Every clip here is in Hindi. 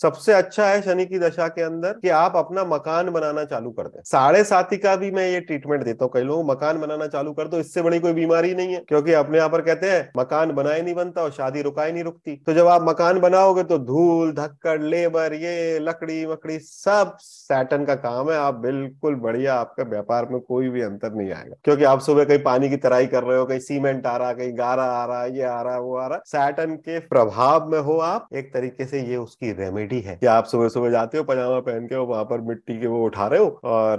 सबसे अच्छा है शनि की दशा के अंदर कि आप अपना मकान बनाना चालू कर दें। साढ़े साथी का भी मैं ये ट्रीटमेंट देता हूँ, कई लोग मकान बनाना चालू कर दो, इससे बड़ी कोई बीमारी नहीं है, क्योंकि अपने यहाँ पर कहते हैं, मकान बनाए नहीं बनता और शादी रुकाए नहीं रुकती। तो जब आप मकान बनाओगे तो धूल, धक्कड़, लेबर, ये, लकड़ी मकड़ी सब सैटन का काम है। आप बिल्कुल बढ़िया, आपका व्यापार में कोई भी अंतर नहीं आएगा। क्योंकि आप सुबह कहीं पानी की तराई कर रहे हो, कहीं सीमेंट आ रहा, कहीं गारा आ रहा, ये आ रहा, वो आ रहा। सैटन के प्रभाव में हो आप, एक तरीके से ये उसकी रेमेडी है। कि आप सुबह सुबह जाते हो, पजामा पहन के वहाँ पर मिट्टी के वो उठा रहे हो और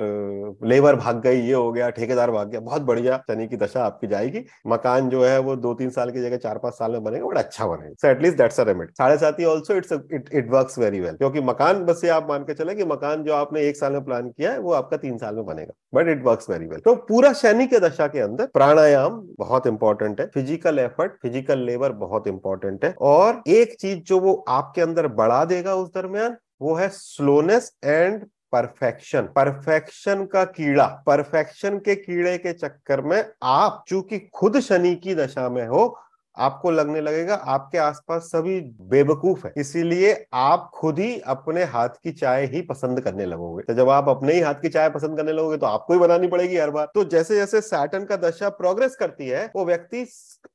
लेबर भाग गई, ये हो गया, ठेकेदार भाग गया। बहुत बढ़िया शनि की दशा आपकी जाएगी। मकान जो है वो दो तीन साल की जगह चार पाँच साल में बनेगा बड़ा अच्छा बनेगा so at least that's a remedy साढ़े साथ ही also it's it work very well क्योंकि मकान, बस ये आप मान के चले कि मकान जो आपने एक साल में प्लान किया है, वो आपका तीन साल में बनेगा। But it work very well तो पूरा शनि के दशा के अंदर प्राणायाम बहुत इंपॉर्टेंट है। फ़िज़िकल एफर्ट फ़िज़िकल लेबर बहुत इंपॉर्टेंट है। और एक चीज़ जो वो आपके अंदर बढ़ा देगा उस दरमियान? वो है स्लोनेस एंड परफेक्शन परफेक्शन का कीड़ा परफेक्शन के कीड़े के चक्कर में आप चूँकि खुद शनि की दशा में हो, आपको लगने लगेगा आपके आसपास सभी बेवकूफ़ है। इसीलिए आप खुद ही अपने हाथ की चाय ही पसंद करने लगोगे। तो जब आप अपने ही हाथ की चाय पसंद करने लगोगे तो आपको ही बनानी पड़ेगी हर बार। तो जैसे जैसे सैटन का दशा प्रोग्रेस करती है, वो व्यक्ति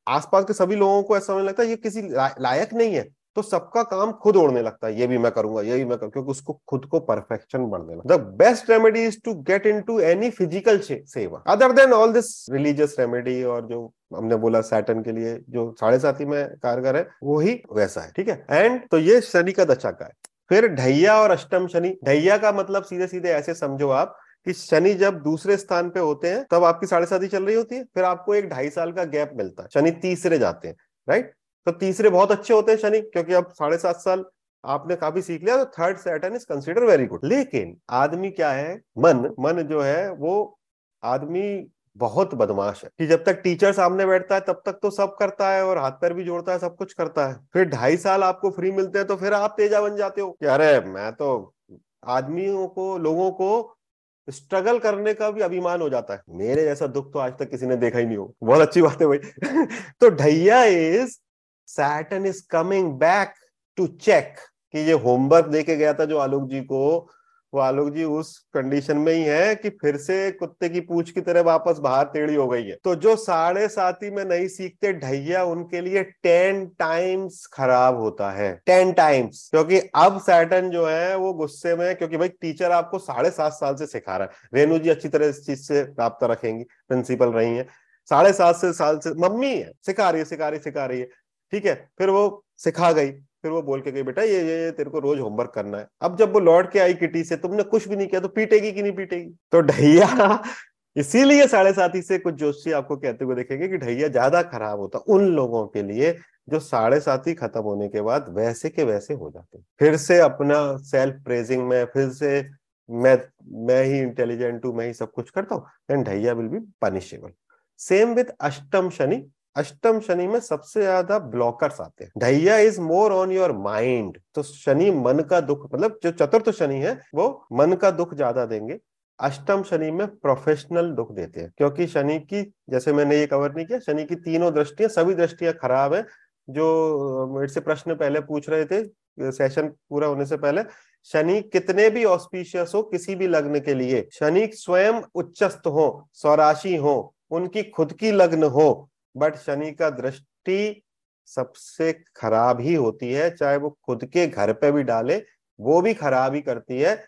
आसपास के सभी लोगों को ऐसा लगता है, ये किसी लायक नहीं है। तो सबका काम खुद ओढ़ने लगता है, ये भी मैं करूँगा, ये भी मैं करूँगा क्योंकि उसको खुद को परफेक्शन बढ़ने लगता the best remedy is to get into any physical seva other than all this religious remedy और जो हमने बोला सैटन के लिए, जो साढ़े साथी में कारगर है, वो ही वैसा है, ठीक है? एंड तो ये शनि का दशा का है। फिर ढैया और अष्टम शनि, ढैया का मतलब सीधे सीधे ऐसे समझो आप कि शनि जब दूसरे स्थान पे होते हैं, तब आपकी साढ़े साथी चल रही होती है, फिर आपको एक ढाई साल का गैप मिलता है, शनि तीसरे जाते हैं राइट तो तीसरे बहुत अच्छे होते हैं शनि, क्योंकि अब साढ़े सात साल आपने काफ़ी सीख लिया तो third Saturn is consider very good लेकिन आदमी क्या है? मन मन जो है, वो आदमी बहुत बदमाश है। कि जब तक टीचर सामने बैठता है, तब तक तो सब करता है और हाथ पैर भी जोड़ता है, सब कुछ करता है। फिर ढाई साल आपको फ्री मिलते हैं तो फिर आप तेजा बन जाते हो कि अरे, मैं तो आदमियों को, लोगों को स्ट्रगल करने का भी अभिमान हो जाता है। मेरे जैसा दुख तो आज तक किसी ने देखा ही नहीं हो। बहुत अच्छी बात है भाई। तो dhaiya is Saturn is coming back to check कि ये होमवर्क दे के गया था जो आलोक जी को। वो आलोक जी उस कंडीशन में ही है कि फिर से कुत्ते की पूछ की तरह वापस बाहर टेढ़ी हो गई है। तो जो साढ़े साथी में नहीं सीखते, ढैया उनके लिए टेन टाइम्स खराब होता है। टेन टाइम्स क्योंकि अब सैटन जो है, वो गुस्से में क्योंकि भाई टीचर आपको साढ़े सात साल से सिखा रहा है। रेणु जी अच्छी तरह इस चीज़ से प्राप्त रखेंगी प्रिंसिपल रही है। साढ़े सात से साल से, मम्मी है, सिखा रही है, सिखा रही सिखा रही है। ठीक है, फिर वो सिखा गई, फिर वो बोल के गई, बेटा, ये ये तेरे को रोज होमवर्क करना है। अब जब वो लौट के आई किटी से, तुमने कुछ भी नहीं किया तो पीटेगी कि नहीं पीटेगी? तो ढैया इसीलिए साढ़े साथी से कुछ जोशी आपको कहते हुए देखेंगे कि ढैया ज़्यादा खराब होता, उन लोगों के लिए जो साढ़े साथी खत्म होने के बाद वैसे के वैसे हो जाते। फिर से अपना सेल्फ प्रेजिंग में, फिर से मैं मैं ही इंटेलिजेंट हूँ, मैं ही सब कुछ करता हूँ then dhaiya will be punishable same with ashtam Shani ashtam Shani में सबसे ज़्यादा ब्लॉकर्स आते हैं। Dhaiya is more on your mind तो शनि मन का दुख मतलब जो चतुर्थ शनि है, वो मन का दुख ज़्यादा देंगे। अष्टम शनि में प्रोफेशनल दुख देते हैं, क्योंकि शनि की, जैसे मैंने ये कवर नहीं किया, शनि की तीनों दृष्टियाँ, सभी दृष्टियाँ खराब है। जो मेरे से प्रश्न पहले पूछ रहे थे सेशन पूरा होने से पहले, शनि कितने भी ऑस्पिशियस हो, किसी भी लग्न के लिए, शनि स्वयं उच्चस्त हो, स्वराशि हो, उनकी खुद की लग्न हो बट शनि का दृष्टि सबसे खराब ही होती है, चाहे वो खुद के घर पे भी डाले, वो भी खराब ही करती है।